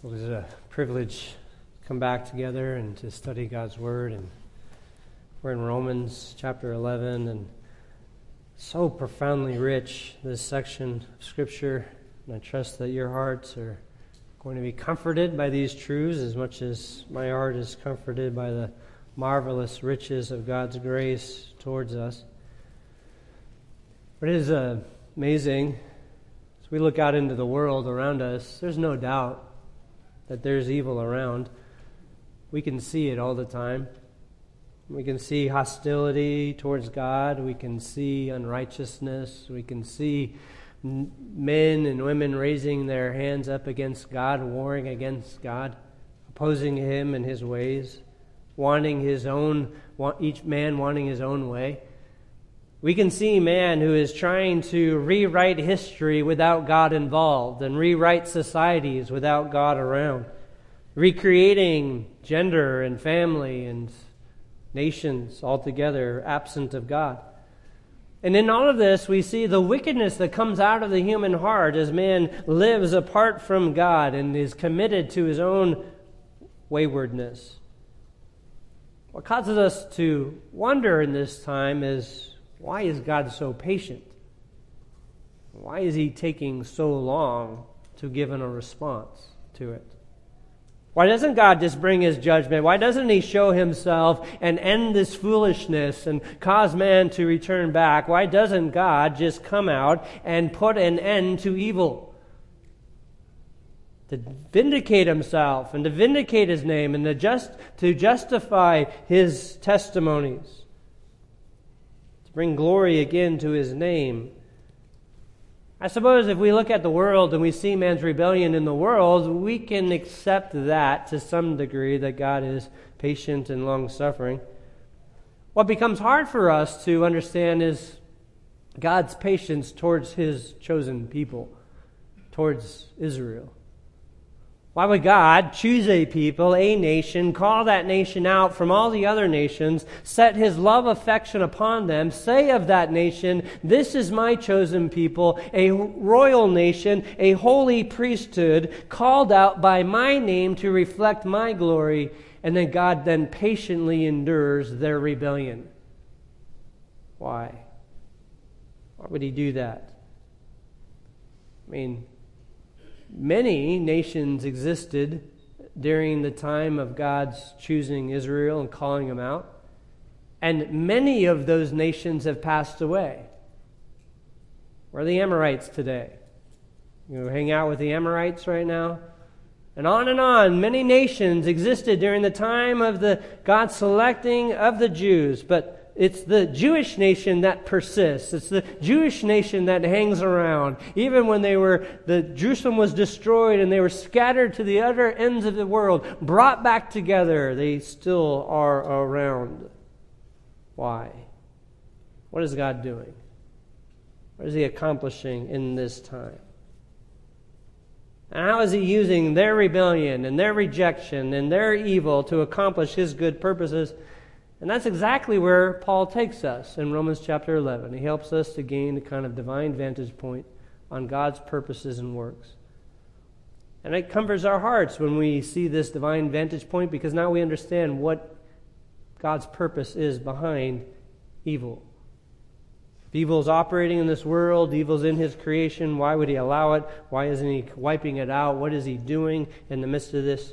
It was a privilege to come back together and to study God's Word. And we're in Romans chapter 11, and so profoundly rich, this section of Scripture. And I trust that your hearts are going to be comforted by these truths as much as my heart is comforted by the marvelous riches of God's grace towards us. But it is amazing as we look out into the world around us, there's no doubt that there's evil around. We can see it all the time. We can see hostility towards God. We can see unrighteousness. We can see men and women raising their hands up against God, warring against God, opposing Him and His ways, wanting His own, each man wanting his own way. We can see man who is trying to rewrite history without God involved and rewrite societies without God around, recreating gender and family and nations altogether absent of God. And in all of this, we see the wickedness that comes out of the human heart as man lives apart from God and is committed to his own waywardness. What causes us to wonder in this time is why is God so patient? Why is He taking so long to give a response to it? Why doesn't God just bring His judgment? Why doesn't He show Himself and end this foolishness and cause man to return back? Why doesn't God just come out and put an end to evil? To vindicate Himself and to vindicate His name and to, just, to justify His testimonies bring glory again to his name. I suppose if we look at the world and we see man's rebellion in the world, we can accept that to some degree that God is patient and long suffering. What becomes hard for us to understand is God's patience towards his chosen people, towards Israel. Why would God choose a people, a nation, call that nation out from all the other nations, set his love affection upon them, say of that nation, This is my chosen people, a royal nation, a holy priesthood, called out by my name to reflect my glory, and then God then patiently endures their rebellion? Why? Why would he do that? I mean, Many nations existed during the time of God's choosing Israel and calling them out, and many of those nations have passed away. Where are the Amorites today? You hang out with the Amorites right now? And on and on, many nations existed during the time of the God selecting of the Jews, but it's the Jewish nation that persists. It's the Jewish nation that hangs around. Even when they were, the Jerusalem was destroyed and they were scattered to the other ends of the world, brought back together, they still are around. Why? What is God doing? What is He accomplishing in this time? And how is He using their rebellion and their rejection and their evil to accomplish His good purposes? And that's exactly where Paul takes us in Romans chapter 11. He helps us to gain a kind of divine vantage point on God's purposes and works. And it comforts our hearts when we see this divine vantage point because now we understand what God's purpose is behind evil. If evil is operating in this world, evil's in his creation, why would he allow it? Why isn't he wiping it out? What is he doing in the midst of this?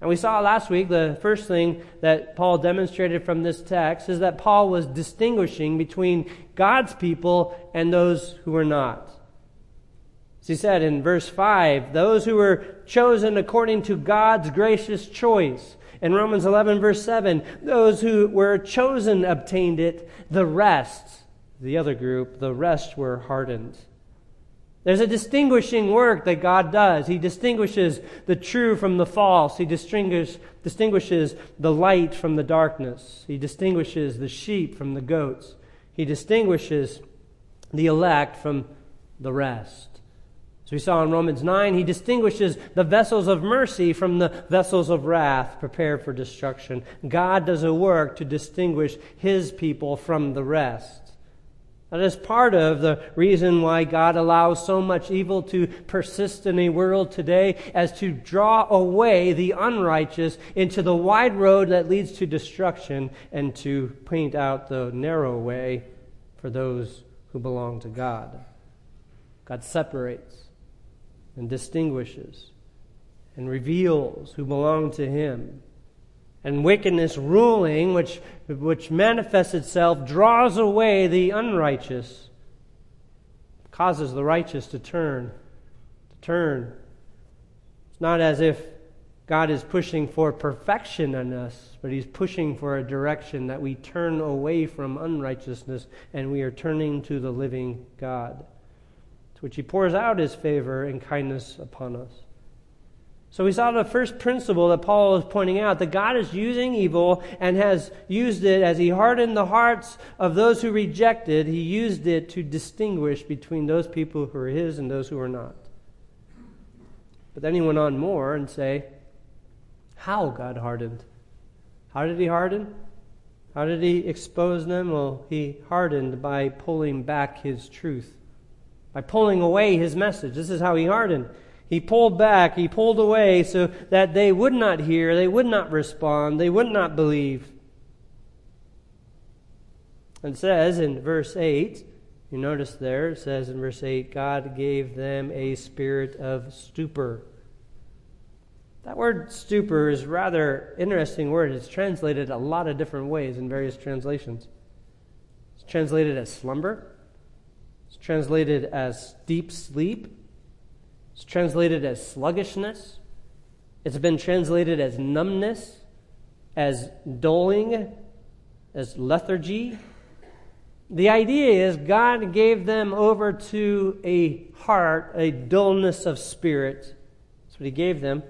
And we saw last week the first thing that Paul demonstrated from this text is that Paul was distinguishing between God's people and those who were not. As he said in verse 5, those who were chosen according to God's gracious choice. In Romans 11, verse 7, those who were chosen obtained it, the rest, the other group, the rest were hardened. There's a distinguishing work that God does. He distinguishes the true from the false. He distinguish, distinguishes the light from the darkness. He distinguishes the sheep from the goats. He distinguishes the elect from the rest. As we saw in Romans 9, he distinguishes the vessels of mercy from the vessels of wrath prepared for destruction. God does a work to distinguish his people from the rest. That is part of the reason why God allows so much evil to persist in a world today as to draw away the unrighteous into the wide road that leads to destruction and to paint out the narrow way for those who belong to God. God separates and distinguishes and reveals who belong to Him and wickedness ruling, which, which manifests itself, draws away the unrighteous, causes the righteous to turn. To turn. It's not as if God is pushing for perfection in us, but He's pushing for a direction that we turn away from unrighteousness and we are turning to the living God, to which He pours out His favor and kindness upon us. So we saw the first principle that Paul is pointing out that God is using evil and has used it as he hardened the hearts of those who rejected, he used it to distinguish between those people who are his and those who are not. But then he went on more and say, how God hardened. How did he harden? How did he expose them? Well, he hardened by pulling back his truth, by pulling away his message. This is how he hardened. He pulled back, he pulled away so that they would not hear, they would not respond, they would not believe. It says in verse 8, you notice there, it says in verse 8, God gave them a spirit of stupor. That word stupor is rather interesting word. It's translated a lot of different ways in various translations. It's translated as slumber. It's translated as deep sleep. It's translated as sluggishness. It's been translated as numbness, as dulling, as lethargy. The idea is God gave them over to a heart, a dullness of spirit. That's what He gave them.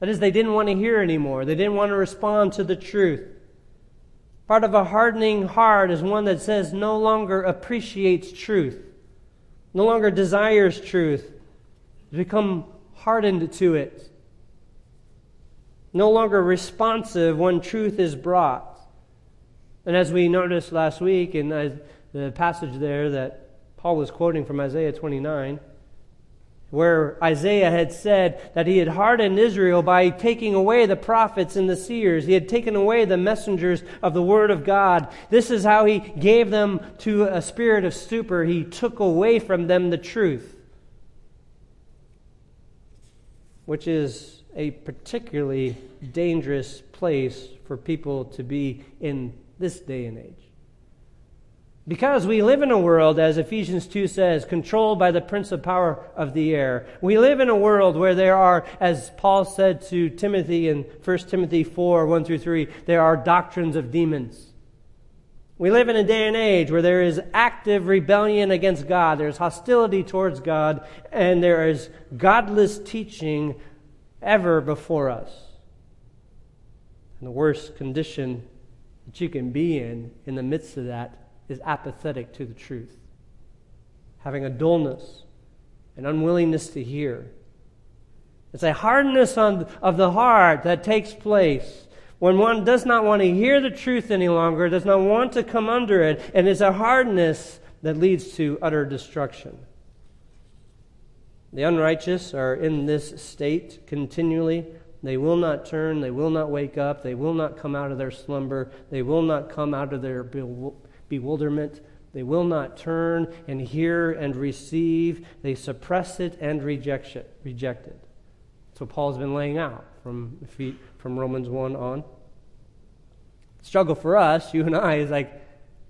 That is, they didn't want to hear anymore. They didn't want to respond to the truth. Part of a hardening heart is one that says no longer appreciates truth, no longer desires truth, become hardened to it, no longer responsive when truth is brought. And as we noticed last week in the passage there that Paul was quoting from Isaiah 29, where Isaiah had said that he had hardened Israel by taking away the prophets and the seers. He had taken away the messengers of the word of God. This is how he gave them to a spirit of stupor. He took away from them the truth which is a particularly dangerous place for people to be in this day and age. Because we live in a world, as Ephesians 2 says, controlled by the prince of power of the air. We live in a world where there are, as Paul said to Timothy in 1 Timothy 4 1 through 3, there are doctrines of demons. We live in a day and age where there is active rebellion against God, there's hostility towards God, and there is godless teaching ever before us. And the worst condition that you can be in in the midst of that is apathetic to the truth, having a dullness, an unwillingness to hear. It's a hardness on, of the heart that takes place when one does not want to hear the truth any longer, does not want to come under it, and it's a hardness that leads to utter destruction. The unrighteous are in this state continually. They will not turn, they will not wake up, they will not come out of their slumber, they will not come out of their bewilderment. They will not turn and hear and receive. They suppress it and reject it. Reject. That's what Paul's been laying out from from Romans 1 on. Struggle for us, you and I, is like,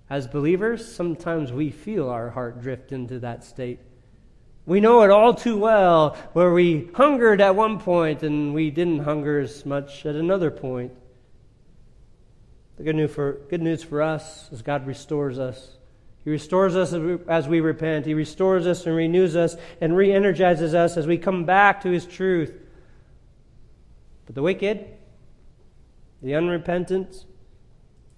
as believers, sometimes we feel our heart drift into that state. We know it all too well, where we hungered at one point and we didn't hunger as much at another point. The good news for, good news for us is God restores us. He restores us as we, as we repent. He restores us and renews us and re energizes us as we come back to His truth. But the wicked, the unrepentant,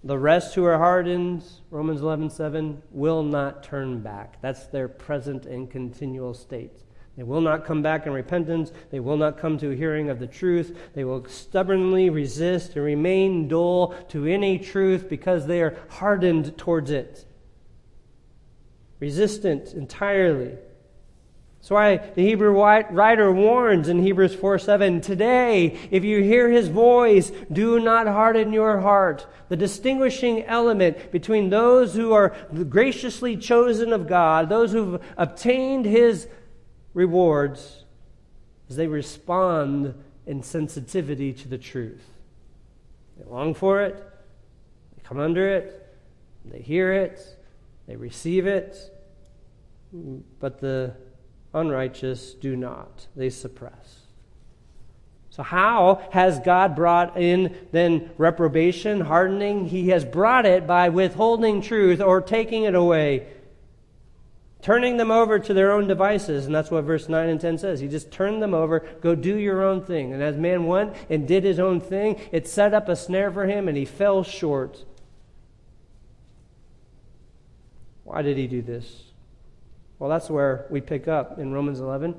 the rest who are hardened, Romans 11:7, will not turn back. That's their present and continual state. They will not come back in repentance. They will not come to a hearing of the truth. They will stubbornly resist and remain dull to any truth because they are hardened towards it. resistant entirely. That's why the Hebrew writer warns in Hebrews 4 7 Today, if you hear his voice, do not harden your heart. The distinguishing element between those who are graciously chosen of God, those who've obtained his rewards, is they respond in sensitivity to the truth. They long for it, they come under it, they hear it, they receive it, but the unrighteous do not, they suppress. So, how has God brought in then reprobation, hardening? He has brought it by withholding truth or taking it away, turning them over to their own devices. And that's what verse 9 and 10 says. He just turned them over, go do your own thing. And as man went and did his own thing, it set up a snare for him and he fell short. Why did he do this? Well, that's where we pick up in Romans 11.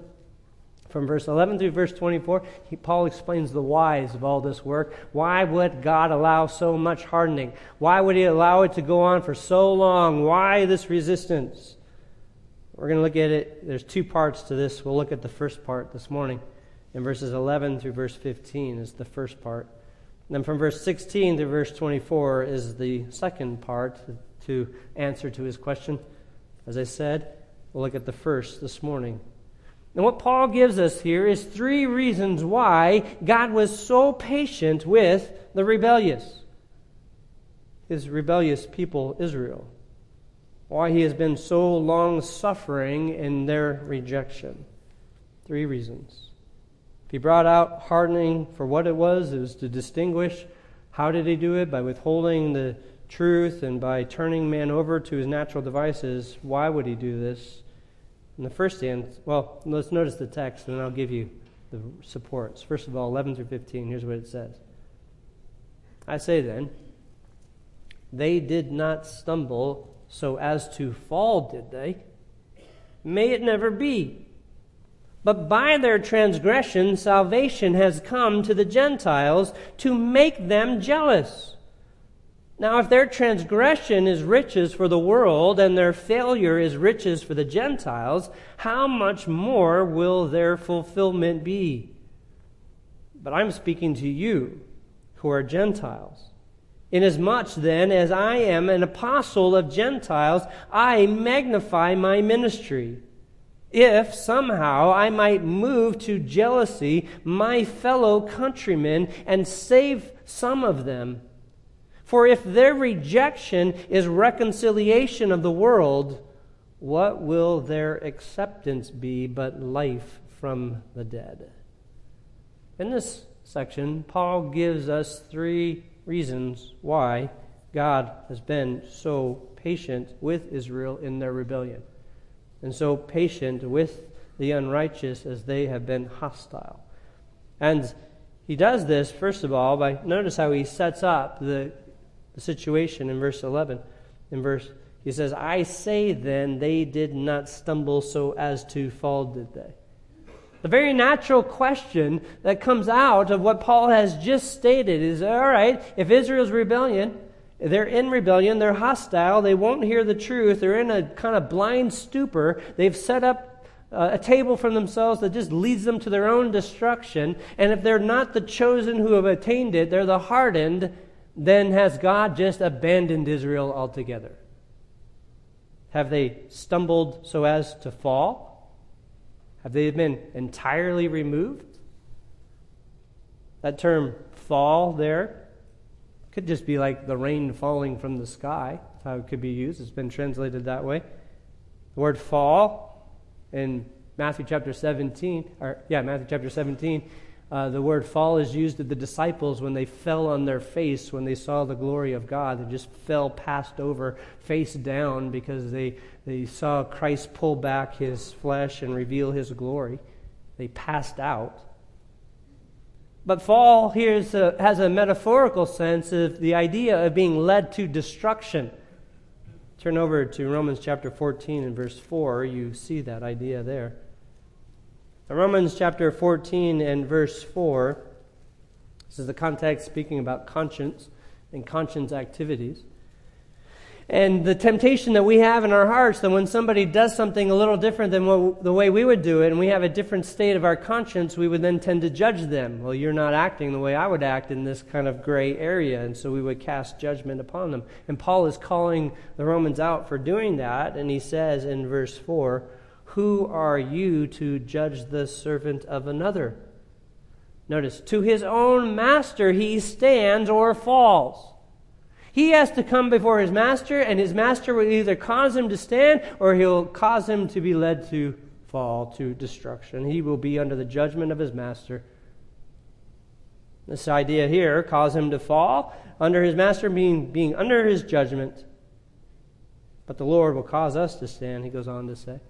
From verse 11 through verse 24, he, Paul explains the whys of all this work. Why would God allow so much hardening? Why would he allow it to go on for so long? Why this resistance? We're going to look at it. There's two parts to this. We'll look at the first part this morning. In verses 11 through verse 15 is the first part. And then from verse 16 to verse 24 is the second part to answer to his question. As I said, We'll look at the first this morning. And what Paul gives us here is three reasons why God was so patient with the rebellious, his rebellious people, Israel. Why he has been so long suffering in their rejection. Three reasons. He brought out hardening for what it was, it was to distinguish. How did he do it? By withholding the truth and by turning man over to his natural devices. Why would he do this? In the first hand, well, let's notice the text, and I'll give you the supports. First of all, 11 through 15, here's what it says. I say then, they did not stumble so as to fall, did they? May it never be. But by their transgression, salvation has come to the Gentiles to make them jealous. Now, if their transgression is riches for the world and their failure is riches for the Gentiles, how much more will their fulfillment be? But I'm speaking to you who are Gentiles. Inasmuch then as I am an apostle of Gentiles, I magnify my ministry. If somehow I might move to jealousy my fellow countrymen and save some of them. For if their rejection is reconciliation of the world, what will their acceptance be but life from the dead? In this section, Paul gives us three reasons why God has been so patient with Israel in their rebellion, and so patient with the unrighteous as they have been hostile. And he does this, first of all, by notice how he sets up the the situation in verse 11. In verse, he says, I say then, they did not stumble so as to fall, did they? The very natural question that comes out of what Paul has just stated is all right, if Israel's rebellion, they're in rebellion, they're hostile, they won't hear the truth, they're in a kind of blind stupor, they've set up uh, a table for themselves that just leads them to their own destruction. And if they're not the chosen who have attained it, they're the hardened, then has God just abandoned Israel altogether? Have they stumbled so as to fall? Have they been entirely removed? That term fall there could just be like the rain falling from the sky. That's how it could be used. It's been translated that way. The word fall in Matthew chapter 17, or yeah, Matthew chapter 17, uh, the word fall is used of the disciples when they fell on their face when they saw the glory of God. They just fell passed over, face down, because they, they saw Christ pull back his flesh and reveal his glory. They passed out. But fall here a, has a metaphorical sense of the idea of being led to destruction. Turn over to Romans chapter 14 and verse 4. You see that idea there. Romans chapter 14 and verse 4, this is the context speaking about conscience and conscience activities. And the temptation that we have in our hearts that when somebody does something a little different than what, the way we would do it, and we have a different state of our conscience, we would then tend to judge them. Well, you're not acting the way I would act in this kind of gray area. And so we would cast judgment upon them. And Paul is calling the Romans out for doing that. And he says in verse 4 Who are you to judge the servant of another? Notice, to his own master he stands or falls. He has to come before his master, and his master will either cause him to stand or he'll cause him to be led to fall to destruction. He will be under the judgment of his master. This idea here, cause him to fall under his master, being, being under his judgment. But the Lord will cause us to stand, he goes on to say.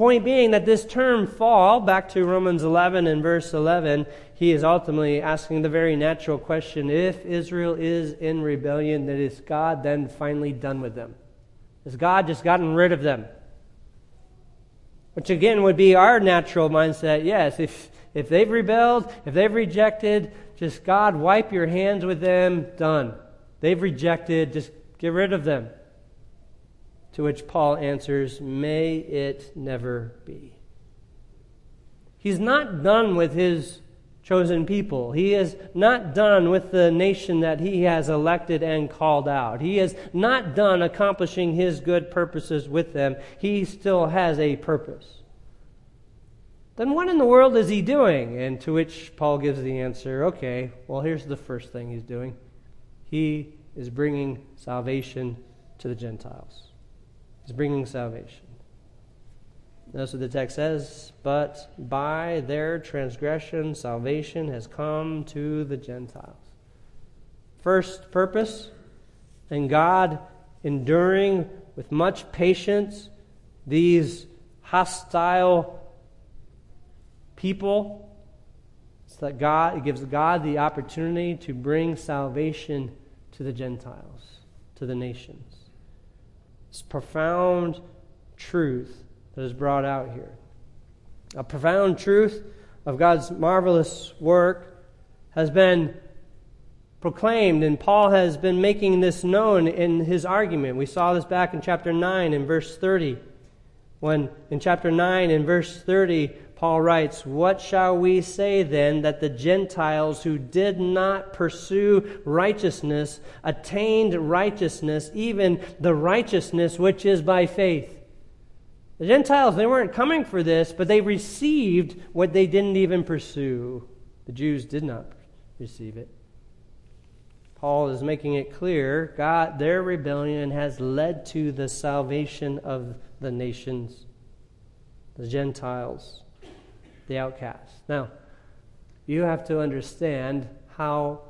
Point being that this term fall, back to Romans 11 and verse 11, he is ultimately asking the very natural question if Israel is in rebellion, then is God then finally done with them? Has God just gotten rid of them? Which again would be our natural mindset. Yes, if, if they've rebelled, if they've rejected, just God wipe your hands with them, done. They've rejected, just get rid of them. To which Paul answers, May it never be. He's not done with his chosen people. He is not done with the nation that he has elected and called out. He is not done accomplishing his good purposes with them. He still has a purpose. Then what in the world is he doing? And to which Paul gives the answer okay, well, here's the first thing he's doing he is bringing salvation to the Gentiles is bringing salvation. That's what the text says, but by their transgression, salvation has come to the Gentiles. First purpose, and God enduring with much patience these hostile people, so that God it gives God the opportunity to bring salvation to the Gentiles, to the nations. It's profound truth that is brought out here. A profound truth of God's marvelous work has been proclaimed, and Paul has been making this known in his argument. We saw this back in chapter 9 and verse 30. When in chapter 9 and verse 30, Paul writes, What shall we say then that the Gentiles who did not pursue righteousness attained righteousness, even the righteousness which is by faith? The Gentiles, they weren't coming for this, but they received what they didn't even pursue. The Jews did not receive it. Paul is making it clear God, their rebellion has led to the salvation of the nations, the Gentiles the outcast. Now, you have to understand how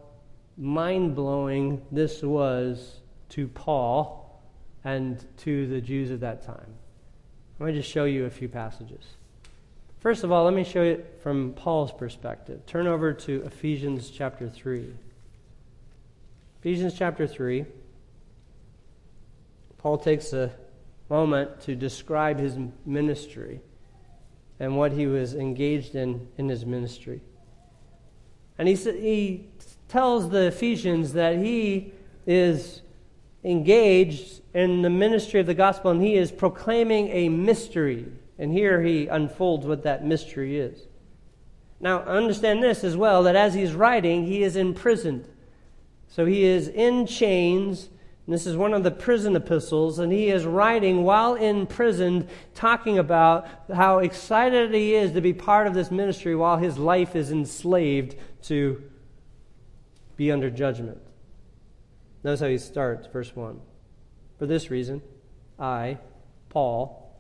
mind blowing this was to Paul and to the Jews of that time. Let me just show you a few passages. First of all, let me show you from Paul's perspective. Turn over to Ephesians chapter 3. Ephesians chapter 3. Paul takes a moment to describe his ministry and what he was engaged in in his ministry. And he, he tells the Ephesians that he is engaged in the ministry of the gospel and he is proclaiming a mystery. And here he unfolds what that mystery is. Now, understand this as well that as he's writing, he is imprisoned. So he is in chains this is one of the prison epistles, and he is writing while in prison, talking about how excited he is to be part of this ministry while his life is enslaved to be under judgment. Notice how he starts, verse 1. For this reason, I, Paul,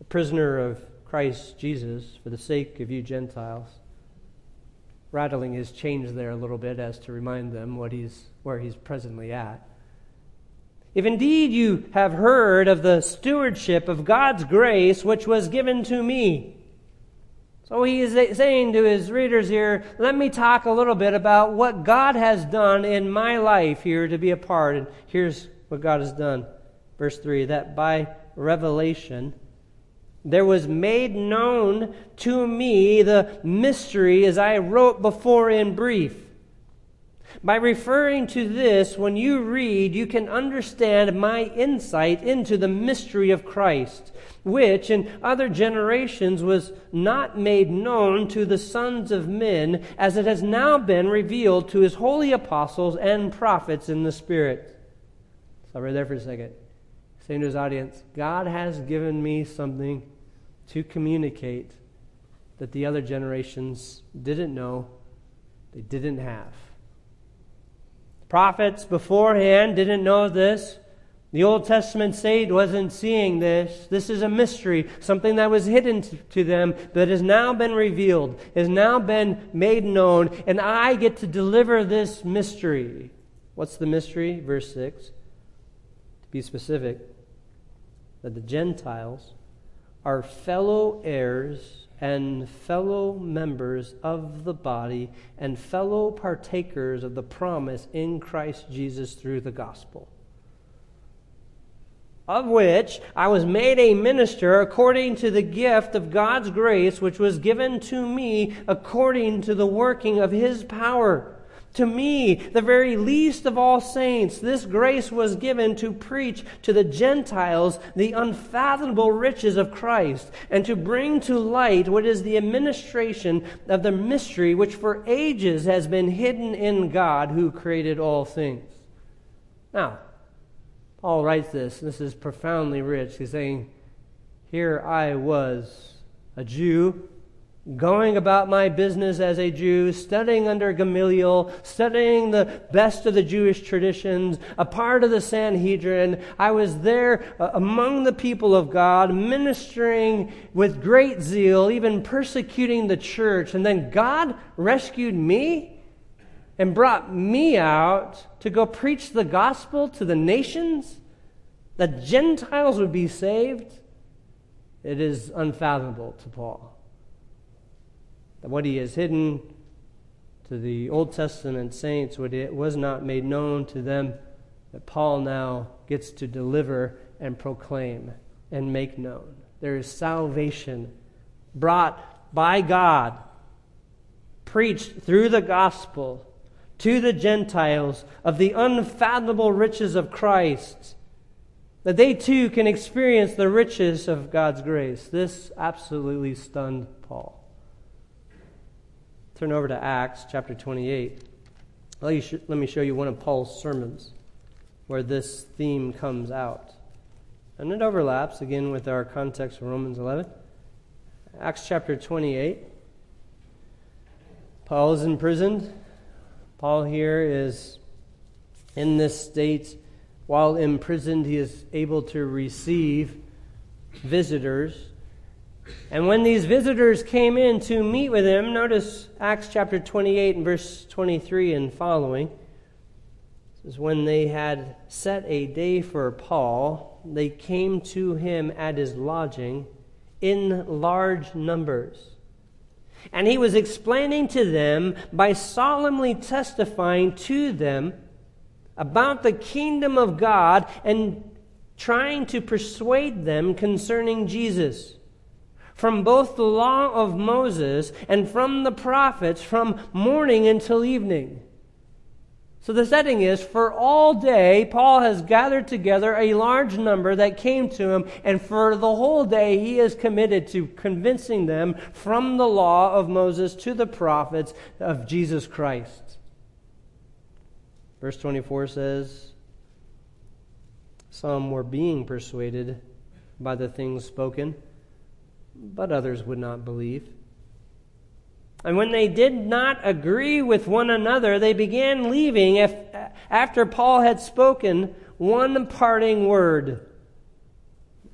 a prisoner of Christ Jesus, for the sake of you Gentiles, rattling his chains there a little bit as to remind them what he's, where he's presently at if indeed you have heard of the stewardship of God's grace which was given to me. So he is saying to his readers here, let me talk a little bit about what God has done in my life here to be a part. And here's what God has done. Verse 3 that by revelation, there was made known to me the mystery as I wrote before in brief By referring to this, when you read, you can understand my insight into the mystery of Christ, which in other generations was not made known to the sons of men, as it has now been revealed to his holy apostles and prophets in the Spirit. Stop right there for a second. Saying to his audience, God has given me something to communicate that the other generations didn't know, they didn't have. Prophets beforehand didn't know this. The Old Testament saint wasn't seeing this. This is a mystery, something that was hidden to them, but has now been revealed, has now been made known, and I get to deliver this mystery. What's the mystery? Verse 6. To be specific, that the Gentiles are fellow heirs and fellow members of the body and fellow partakers of the promise in Christ Jesus through the gospel. Of which I was made a minister according to the gift of God's grace, which was given to me according to the working of his power. To me, the very least of all saints, this grace was given to preach to the Gentiles the unfathomable riches of Christ and to bring to light what is the administration of the mystery which for ages has been hidden in God who created all things. Now, Paul writes this. This is profoundly rich. He's saying, Here I was, a Jew going about my business as a Jew, studying under Gamaliel, studying the best of the Jewish traditions, a part of the Sanhedrin. I was there uh, among the people of God, ministering with great zeal, even persecuting the church. And then God rescued me and brought me out to go preach the gospel to the nations, that Gentiles would be saved. It is unfathomable to Paul what he has hidden to the Old Testament saints, what it was not made known to them, that Paul now gets to deliver and proclaim and make known. There is salvation brought by God, preached through the gospel to the Gentiles of the unfathomable riches of Christ, that they too can experience the riches of God's grace. This absolutely stunned. Turn over to Acts chapter 28. Let, me show you one of Paul's sermons where this theme comes out. And it overlaps again with our context of Romans 11. Acts chapter 28. Paul is imprisoned. Paul here is in this state. While imprisoned, he is able to receive visitors and when these visitors came in to meet with him, notice Acts chapter 28 and verse 23 and following. This is when they had set a day for Paul, they came to him at his lodging in large numbers. And he was explaining to them by solemnly testifying to them about the kingdom of God and trying to persuade them concerning Jesus from both the law of Moses and from the prophets from morning until evening. So the setting is for all day, Paul has gathered together a large number that came to him, and for the whole day, he is committed to convincing them from the law of Moses to the prophets of Jesus Christ. Verse 24 says, Some were being persuaded by the things spoken but others would not believe. And when they did not agree with one another, they began leaving if, after Paul had spoken one parting word.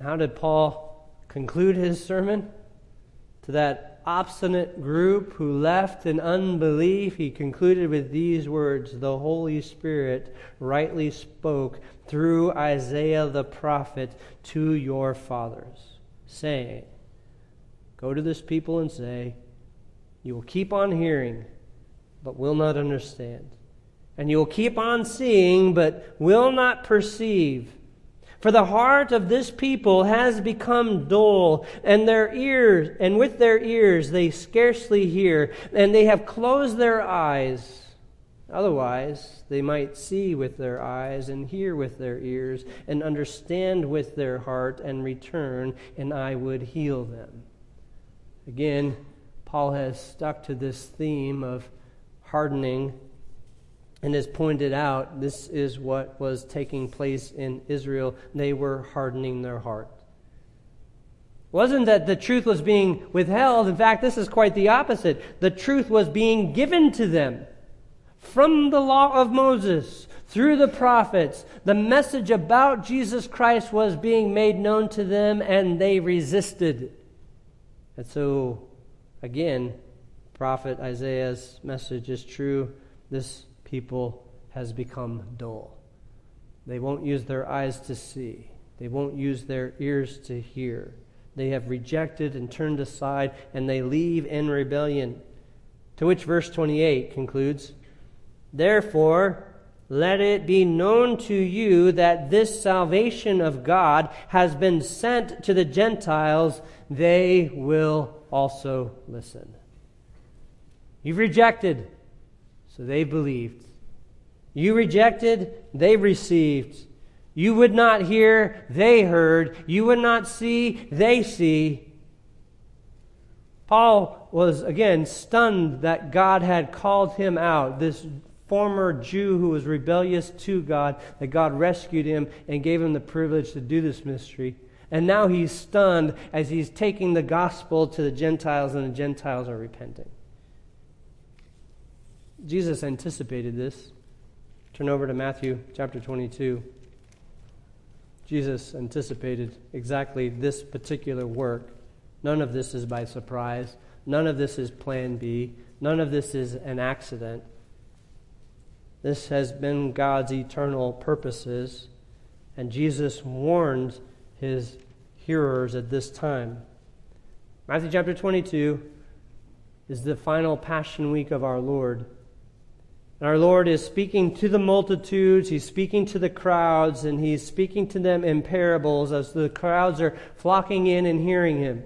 How did Paul conclude his sermon? To that obstinate group who left in unbelief, he concluded with these words The Holy Spirit rightly spoke through Isaiah the prophet to your fathers, saying, Go to this people and say, You will keep on hearing, but will not understand. And you will keep on seeing, but will not perceive. For the heart of this people has become dull, and their ears, and with their ears they scarcely hear, and they have closed their eyes, Otherwise, they might see with their eyes and hear with their ears and understand with their heart and return, and I would heal them. Again, Paul has stuck to this theme of hardening and has pointed out this is what was taking place in Israel. They were hardening their heart. It wasn't that the truth was being withheld. In fact, this is quite the opposite. The truth was being given to them from the law of Moses, through the prophets, the message about Jesus Christ was being made known to them, and they resisted. And so, again, prophet Isaiah's message is true. This people has become dull. They won't use their eyes to see, they won't use their ears to hear. They have rejected and turned aside, and they leave in rebellion. To which verse 28 concludes Therefore, let it be known to you that this salvation of God has been sent to the Gentiles. They will also listen. You've rejected, so they believed. You rejected, they received. You would not hear, they heard. You would not see, they see. Paul was again stunned that God had called him out, this former Jew who was rebellious to God, that God rescued him and gave him the privilege to do this mystery. And now he's stunned as he's taking the gospel to the Gentiles, and the Gentiles are repenting. Jesus anticipated this. Turn over to Matthew chapter 22. Jesus anticipated exactly this particular work. None of this is by surprise. None of this is plan B. None of this is an accident. This has been God's eternal purposes, and Jesus warned his hearers at this time. Matthew chapter 22 is the final Passion Week of our Lord. And our Lord is speaking to the multitudes, He's speaking to the crowds, and He's speaking to them in parables as the crowds are flocking in and hearing Him.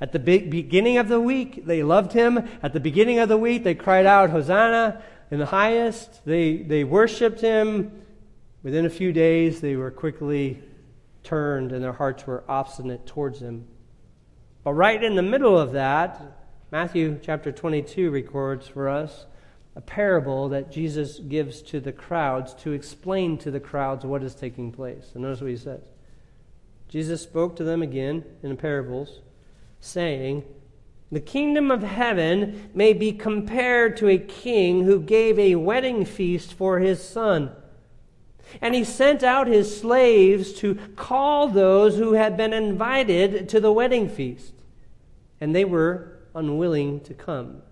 At the beginning of the week, they loved Him. At the beginning of the week, they cried out, Hosanna in the highest. They, they worshiped him. Within a few days, they were quickly turned and their hearts were obstinate towards him. But right in the middle of that, Matthew chapter 22 records for us a parable that Jesus gives to the crowds to explain to the crowds what is taking place. And notice what he says. Jesus spoke to them again in parables, saying, the kingdom of heaven may be compared to a king who gave a wedding feast for his son. And he sent out his slaves to call those who had been invited to the wedding feast. And they were unwilling to come.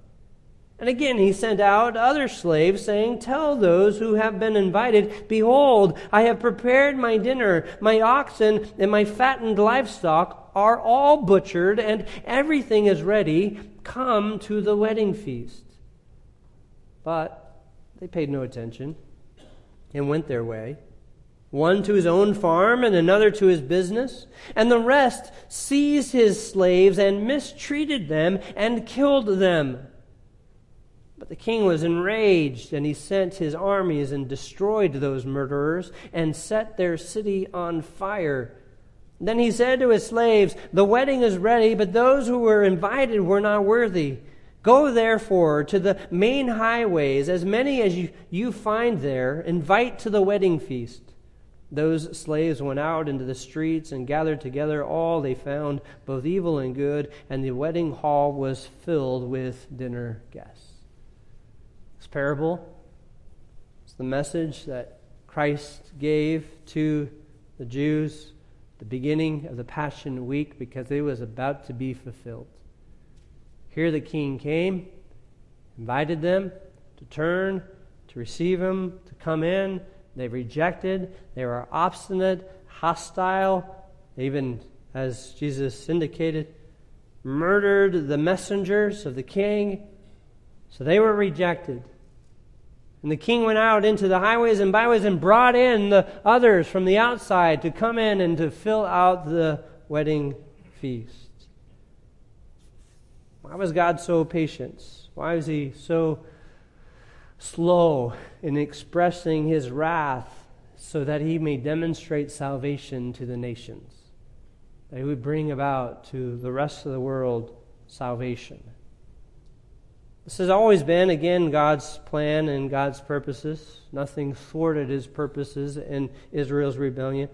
And again he sent out other slaves, saying, Tell those who have been invited, Behold, I have prepared my dinner. My oxen and my fattened livestock are all butchered, and everything is ready. Come to the wedding feast. But they paid no attention and went their way, one to his own farm and another to his business. And the rest seized his slaves and mistreated them and killed them. But the king was enraged, and he sent his armies and destroyed those murderers and set their city on fire. Then he said to his slaves, The wedding is ready, but those who were invited were not worthy. Go therefore to the main highways, as many as you, you find there, invite to the wedding feast. Those slaves went out into the streets and gathered together all they found, both evil and good, and the wedding hall was filled with dinner guests This parable. It's the message that Christ gave to the Jews the beginning of the Passion Week because it was about to be fulfilled. Here the king came, invited them to turn, to receive him, to come in. They rejected. They were obstinate, hostile, even, as Jesus indicated, murdered the messengers of the king. So they were rejected. And the king went out into the highways and byways and brought in the others from the outside to come in and to fill out the wedding feast. Why was God so patient? Why was he so slow in expressing his wrath so that he may demonstrate salvation to the nations, that he would bring about to the rest of the world salvation. This has always been, again, God's plan and God's purposes. Nothing thwarted his purposes in Israel's rebellion.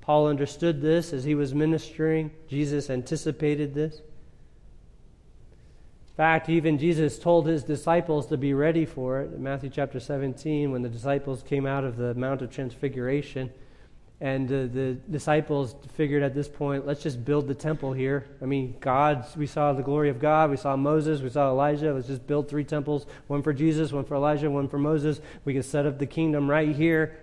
Paul understood this as he was ministering. Jesus anticipated this In fact, even Jesus told his disciples to be ready for it in Matthew chapter 17 when the disciples came out of the Mount of Transfiguration. And uh, the disciples figured at this point, let's just build the temple here. I mean, God, we saw the glory of God. We saw Moses. We saw Elijah. Let's just build three temples one for Jesus, one for Elijah, one for Moses. We can set up the kingdom right here.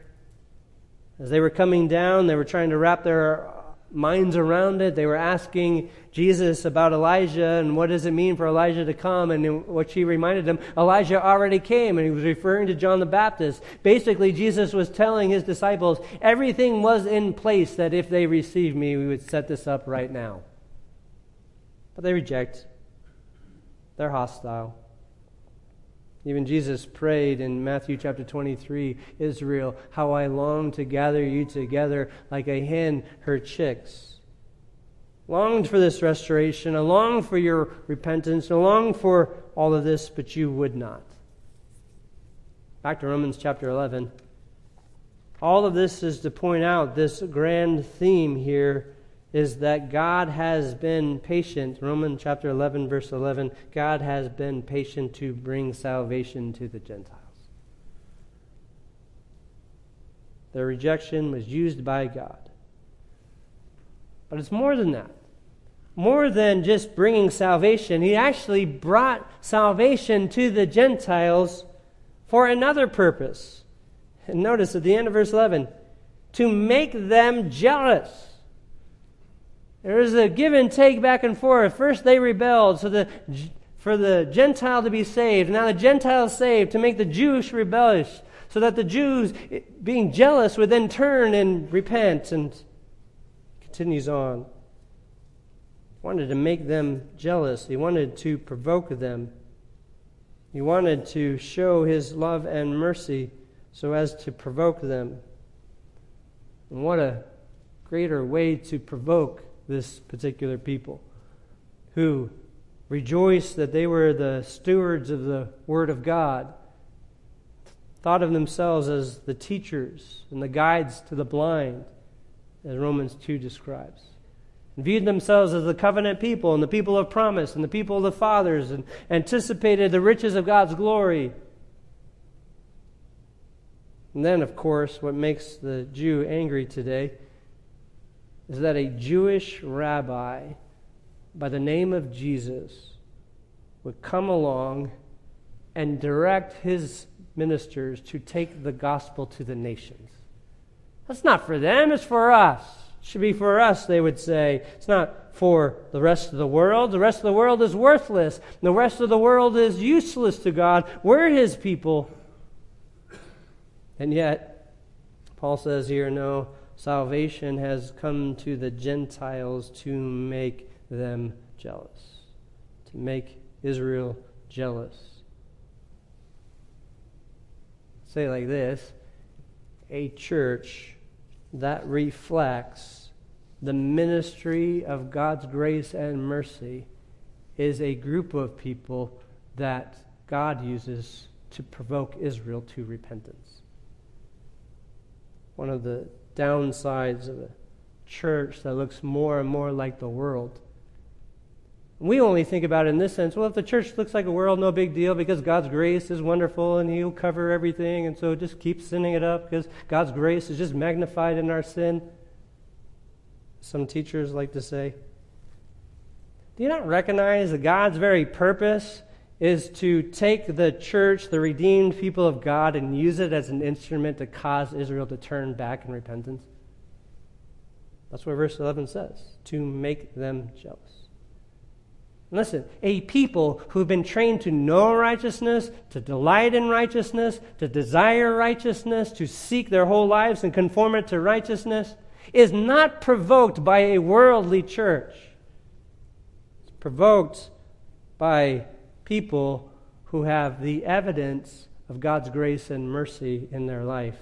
As they were coming down, they were trying to wrap their minds around it. They were asking Jesus about Elijah and what does it mean for Elijah to come. And what she reminded them, Elijah already came, and he was referring to John the Baptist. Basically, Jesus was telling his disciples everything was in place that if they received me, we would set this up right now. But they reject, they're hostile. Even Jesus prayed in Matthew chapter 23 Israel, how I long to gather you together like a hen her chicks. Longed for this restoration, I longed for your repentance, I longed for all of this, but you would not. Back to Romans chapter 11. All of this is to point out this grand theme here is that God has been patient. Romans chapter 11, verse 11 God has been patient to bring salvation to the Gentiles. Their rejection was used by God. But it's more than that. More than just bringing salvation, He actually brought salvation to the Gentiles for another purpose. And notice at the end of verse 11 to make them jealous there was a give and take back and forth. First they rebelled so the, for the Gentile to be saved. Now the Gentiles saved to make the Jewish rebellious, so that the Jews, being jealous, would then turn and repent. And continues on. He wanted to make them jealous. He wanted to provoke them. He wanted to show his love and mercy so as to provoke them. And what a greater way to provoke this particular people who rejoiced that they were the stewards of the Word of God, thought of themselves as the teachers and the guides to the blind, as Romans 2 describes. And viewed themselves as the covenant people and the people of promise and the people of the fathers and anticipated the riches of God's glory. And then, of course, what makes the Jew angry today is that a Jewish rabbi by the name of Jesus would come along and direct his ministers to take the gospel to the nations. That's not for them, it's for us. It should be for us, they would say. It's not for the rest of the world. The rest of the world is worthless. The rest of the world is useless to God. We're his people. And yet, Paul says here, no, salvation has come to the Gentiles to make them jealous, to make Israel jealous. Say like this a church that reflects the ministry of God's grace and mercy is a group of people that God uses to provoke Israel to repentance. One of the downsides of a church that looks more and more like the world. We only think about it in this sense well, if the church looks like a world, no big deal because God's grace is wonderful and He'll cover everything, and so just keep sinning it up because God's grace is just magnified in our sin. Some teachers like to say. Do you not recognize that God's very purpose is to take the church, the redeemed people of God, and use it as an instrument to cause Israel to turn back in repentance. That's what verse 11 says to make them jealous. Listen, a people who've been trained to know righteousness, to delight in righteousness, to desire righteousness, to seek their whole lives and conform it to righteousness, is not provoked by a worldly church. It's provoked by people who have the evidence of God's grace and mercy in their life.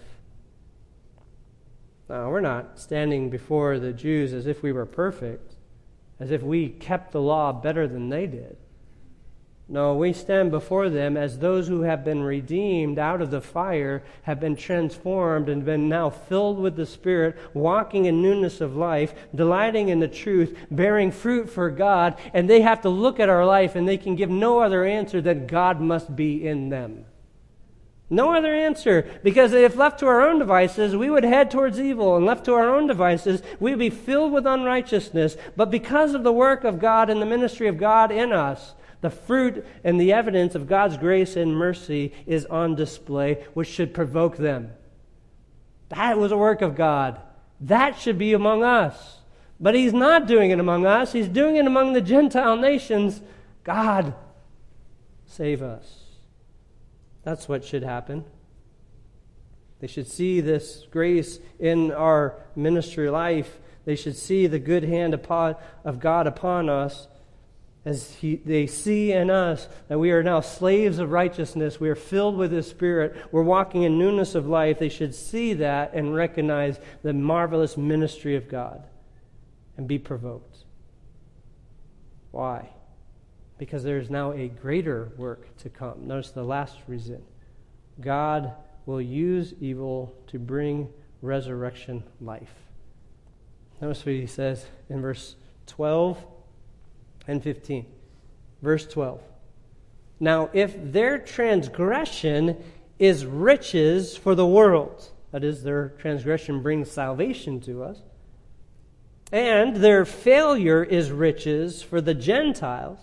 Now, we're not standing before the Jews as if we were perfect, as if we kept the law better than they did. No, we stand before them as those who have been redeemed out of the fire, have been transformed, and been now filled with the Spirit, walking in newness of life, delighting in the truth, bearing fruit for God, and they have to look at our life and they can give no other answer than God must be in them. No other answer. Because if left to our own devices, we would head towards evil. And left to our own devices, we'd be filled with unrighteousness. But because of the work of God and the ministry of God in us, the fruit and the evidence of God's grace and mercy is on display, which should provoke them. That was a work of God. That should be among us. But He's not doing it among us, He's doing it among the Gentile nations. God, save us. That's what should happen. They should see this grace in our ministry life. They should see the good hand upon, of God upon us as he, they see in us that we are now slaves of righteousness, we are filled with His Spirit, we're walking in newness of life, they should see that and recognize the marvelous ministry of God and be provoked. Why? Because there is now a greater work to come. Notice the last reason God will use evil to bring resurrection life. Notice what he says in verse 12 and 15. Verse 12. Now, if their transgression is riches for the world, that is, their transgression brings salvation to us, and their failure is riches for the Gentiles,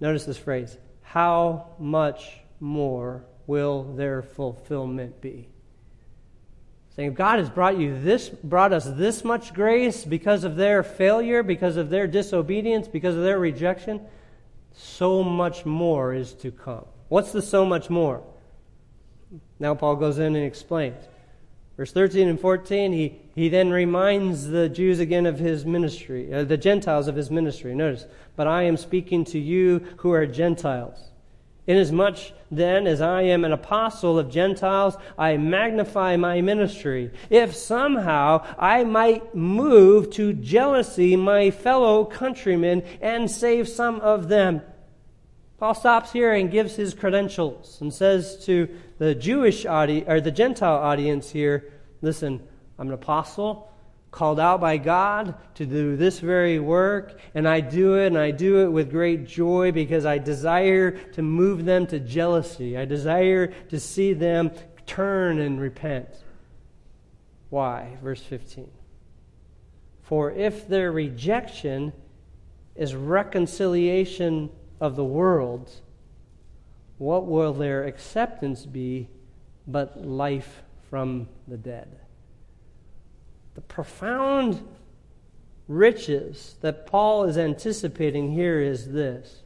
notice this phrase how much more will their fulfillment be? Saying, God has brought you this, brought us this much grace because of their failure, because of their disobedience, because of their rejection, so much more is to come. What's the so much more? Now Paul goes in and explains. Verse 13 and 14, he, he then reminds the Jews again of his ministry, uh, the Gentiles of his ministry. Notice, but I am speaking to you who are Gentiles. Inasmuch then as I am an apostle of Gentiles, I magnify my ministry. If somehow I might move to jealousy my fellow countrymen and save some of them. Paul stops here and gives his credentials and says to the Jewish audience or the Gentile audience here, listen, I'm an apostle called out by God to do this very work, and I do it, and I do it with great joy because I desire to move them to jealousy. I desire to see them turn and repent. Why? Verse 15. For if their rejection is reconciliation of the world, what will their acceptance be but life from the dead? The profound riches that Paul is anticipating here is this.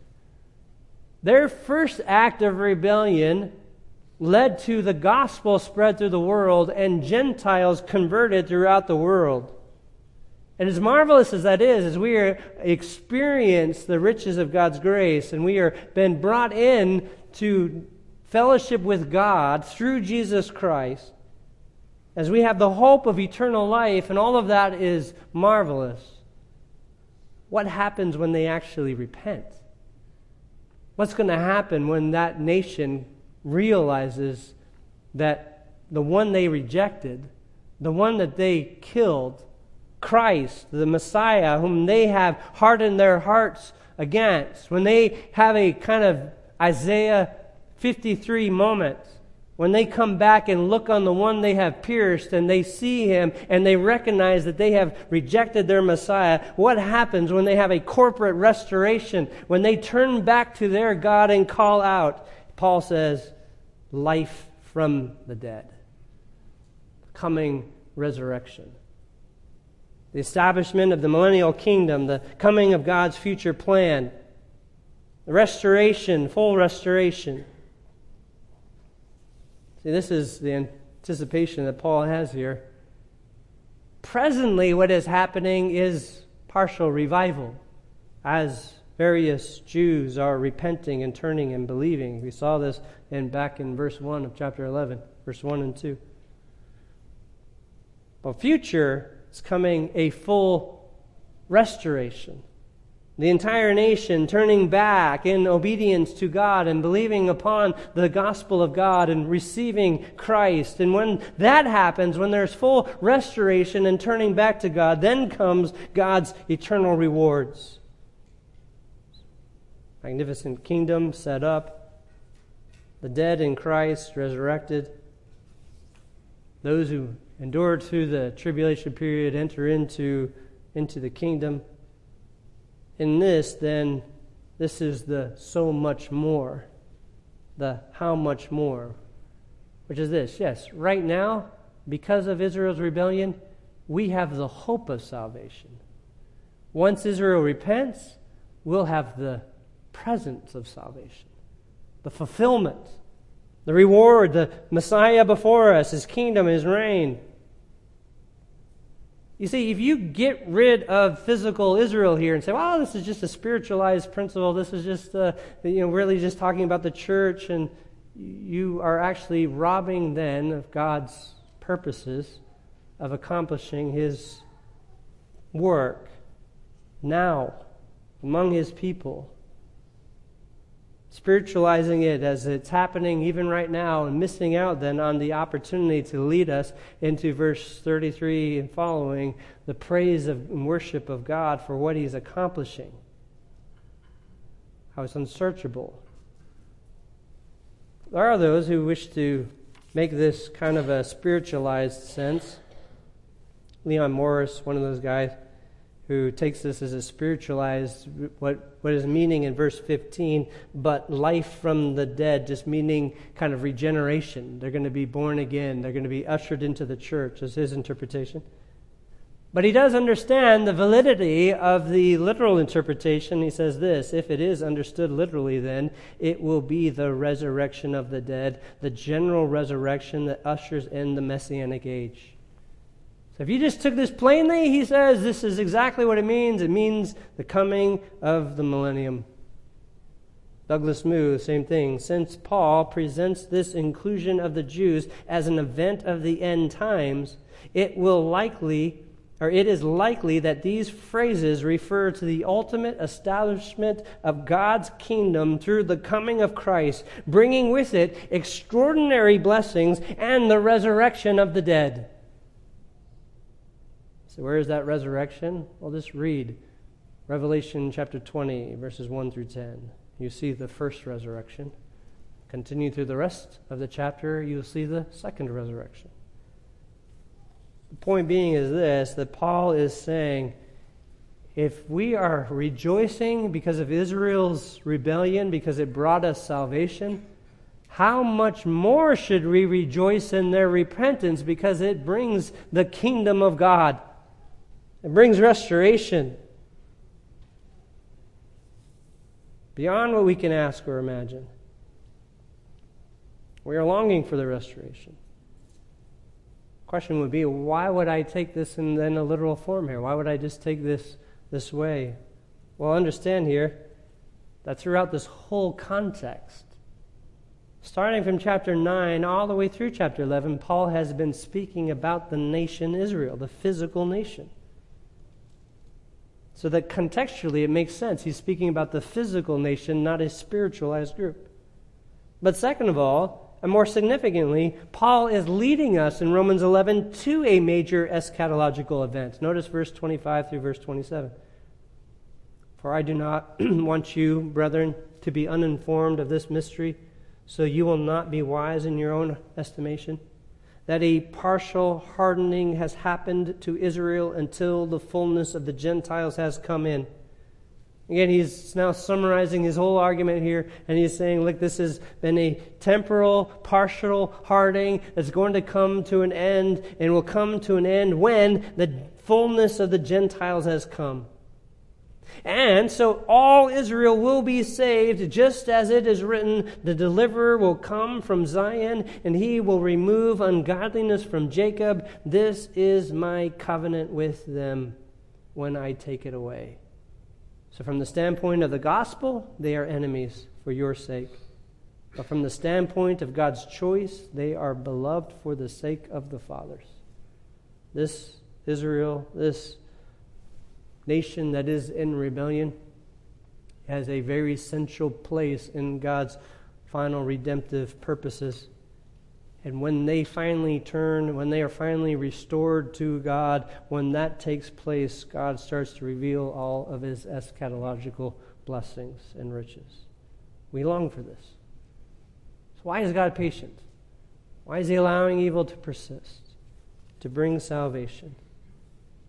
Their first act of rebellion led to the gospel spread through the world and Gentiles converted throughout the world. And as marvelous as that is, as we are experience the riches of God's grace and we are been brought in to fellowship with God through Jesus Christ, as we have the hope of eternal life, and all of that is marvelous, what happens when they actually repent? What's going to happen when that nation realizes that the one they rejected, the one that they killed, Christ, the Messiah, whom they have hardened their hearts against, when they have a kind of Isaiah 53 moment, when they come back and look on the one they have pierced and they see him and they recognize that they have rejected their Messiah, what happens when they have a corporate restoration? When they turn back to their God and call out, Paul says, life from the dead, coming resurrection. The establishment of the millennial kingdom, the coming of God's future plan, the restoration, full restoration. See, this is the anticipation that Paul has here. Presently, what is happening is partial revival, as various Jews are repenting and turning and believing. We saw this in back in verse 1 of chapter 11, verse 1 and 2. But future is coming a full restoration. The entire nation turning back in obedience to God and believing upon the gospel of God and receiving Christ. And when that happens, when there's full restoration and turning back to God, then comes God's eternal rewards. Magnificent kingdom set up, the dead in Christ resurrected, those who endure through the tribulation period enter into, into the kingdom in this, then, this is the so much more, the how much more, which is this yes, right now, because of Israel's rebellion, we have the hope of salvation. Once Israel repents, we'll have the presence of salvation, the fulfillment, the reward, the Messiah before us, his kingdom, his reign. You see, if you get rid of physical Israel here and say, well, this is just a spiritualized principle, this is just, uh, you know, really just talking about the church, and you are actually robbing then of God's purposes of accomplishing his work now among his people spiritualizing it as it's happening even right now and missing out then on the opportunity to lead us into verse 33 and following the praise of, and worship of God for what he's accomplishing. How it's unsearchable. There are those who wish to make this kind of a spiritualized sense. Leon Morris, one of those guys, who takes this as a spiritualized, what, what is meaning in verse 15, but life from the dead, just meaning kind of regeneration. They're going to be born again, they're going to be ushered into the church, is his interpretation. But he does understand the validity of the literal interpretation. He says this if it is understood literally, then it will be the resurrection of the dead, the general resurrection that ushers in the messianic age. So if you just took this plainly, he says this is exactly what it means. It means the coming of the millennium. Douglas Moo, same thing. Since Paul presents this inclusion of the Jews as an event of the end times, it will likely or it is likely that these phrases refer to the ultimate establishment of God's kingdom through the coming of Christ, bringing with it extraordinary blessings and the resurrection of the dead. So, where is that resurrection? Well, just read Revelation chapter 20, verses 1 through 10. You see the first resurrection. Continue through the rest of the chapter, you'll see the second resurrection. The point being is this that Paul is saying if we are rejoicing because of Israel's rebellion, because it brought us salvation, how much more should we rejoice in their repentance because it brings the kingdom of God? It brings restoration beyond what we can ask or imagine. We are longing for the restoration. Question would be why would I take this in then a literal form here? Why would I just take this this way? Well, understand here that throughout this whole context, starting from chapter 9 all the way through chapter 11, Paul has been speaking about the nation Israel, the physical nation. So that contextually it makes sense. He's speaking about the physical nation, not a spiritualized group. But second of all, and more significantly, Paul is leading us in Romans 11 to a major eschatological event. Notice verse 25 through verse 27. For I do not want you, brethren, to be uninformed of this mystery, so you will not be wise in your own estimation that a partial hardening has happened to Israel until the fullness of the Gentiles has come in. Again, he's now summarizing his whole argument here, and he's saying, look, this has been a temporal, partial hardening that's going to come to an end, and will come to an end when the fullness of the Gentiles has come. And so all Israel will be saved, just as it is written the deliverer will come from Zion, and he will remove ungodliness from Jacob. This is my covenant with them when I take it away. So, from the standpoint of the gospel, they are enemies for your sake. But from the standpoint of God's choice, they are beloved for the sake of the fathers. This Israel, this nation that is in rebellion, has a very central place in God's final redemptive purposes. And when they finally turn, when they are finally restored to God, when that takes place, God starts to reveal all of his eschatological blessings and riches. We long for this. So, why is God patient? Why is he allowing evil to persist? To bring salvation.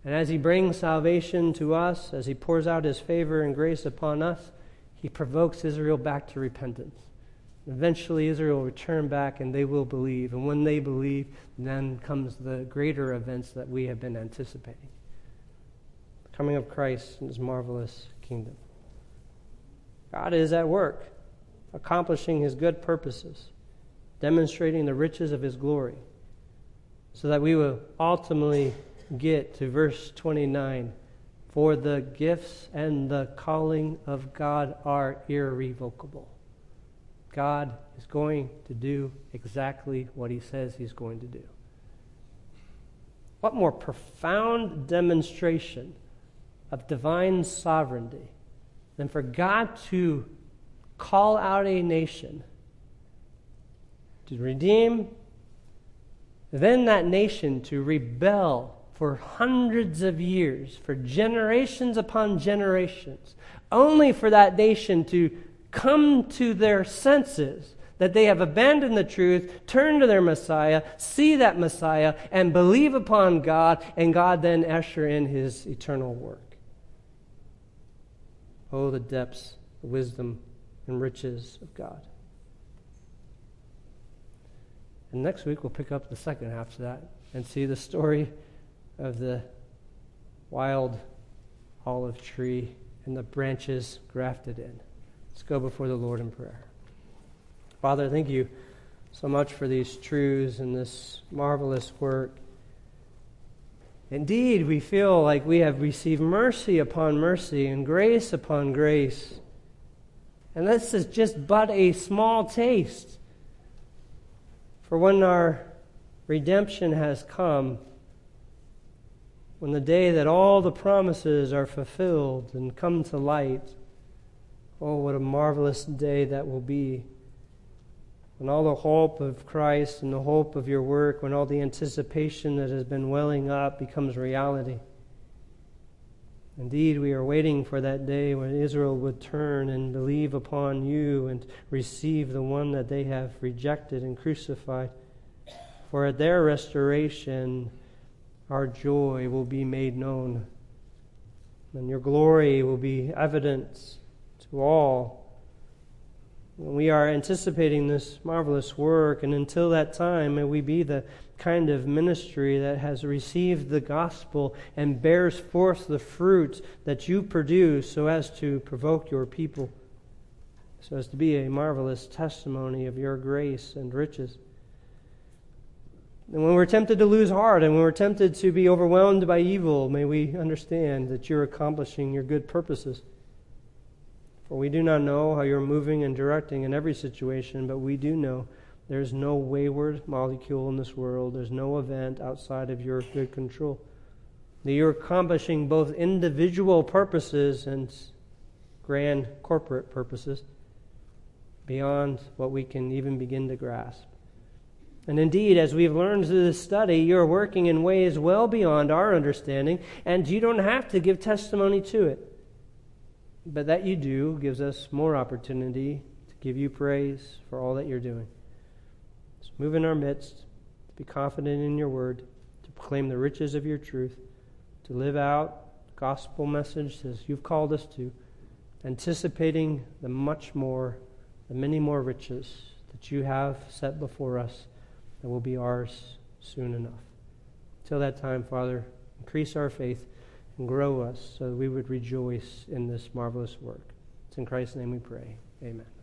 And as he brings salvation to us, as he pours out his favor and grace upon us, he provokes Israel back to repentance. Eventually, Israel will return back and they will believe. And when they believe, then comes the greater events that we have been anticipating the coming of Christ and his marvelous kingdom. God is at work, accomplishing his good purposes, demonstrating the riches of his glory, so that we will ultimately get to verse 29 For the gifts and the calling of God are irrevocable. God is going to do exactly what he says he's going to do. What more profound demonstration of divine sovereignty than for God to call out a nation to redeem, then that nation to rebel for hundreds of years, for generations upon generations, only for that nation to come to their senses that they have abandoned the truth, turn to their Messiah, see that Messiah, and believe upon God, and God then usher in his eternal work. Oh, the depths, the wisdom, and riches of God. And next week we'll pick up the second half of that and see the story of the wild olive tree and the branches grafted in. Let's go before the Lord in prayer. Father, thank you so much for these truths and this marvelous work. Indeed, we feel like we have received mercy upon mercy and grace upon grace. And this is just but a small taste. For when our redemption has come, when the day that all the promises are fulfilled and come to light, Oh, what a marvelous day that will be. When all the hope of Christ and the hope of your work, when all the anticipation that has been welling up becomes reality. Indeed, we are waiting for that day when Israel would turn and believe upon you and receive the one that they have rejected and crucified. For at their restoration, our joy will be made known, and your glory will be evidence to all. We are anticipating this marvelous work, and until that time, may we be the kind of ministry that has received the gospel and bears forth the fruit that you produce so as to provoke your people, so as to be a marvelous testimony of your grace and riches. And when we're tempted to lose heart and when we're tempted to be overwhelmed by evil, may we understand that you're accomplishing your good purposes. For we do not know how you're moving and directing in every situation, but we do know there's no wayward molecule in this world. There's no event outside of your good control. That you're accomplishing both individual purposes and grand corporate purposes beyond what we can even begin to grasp. And indeed, as we've learned through this study, you're working in ways well beyond our understanding, and you don't have to give testimony to it. But that you do gives us more opportunity to give you praise for all that you're doing. So move in our midst, to be confident in your word, to proclaim the riches of your truth, to live out gospel message as you've called us to, anticipating the much more, the many more riches that you have set before us that will be ours soon enough. Till that time, Father, increase our faith and grow us so that we would rejoice in this marvelous work. It's in Christ's name we pray. Amen.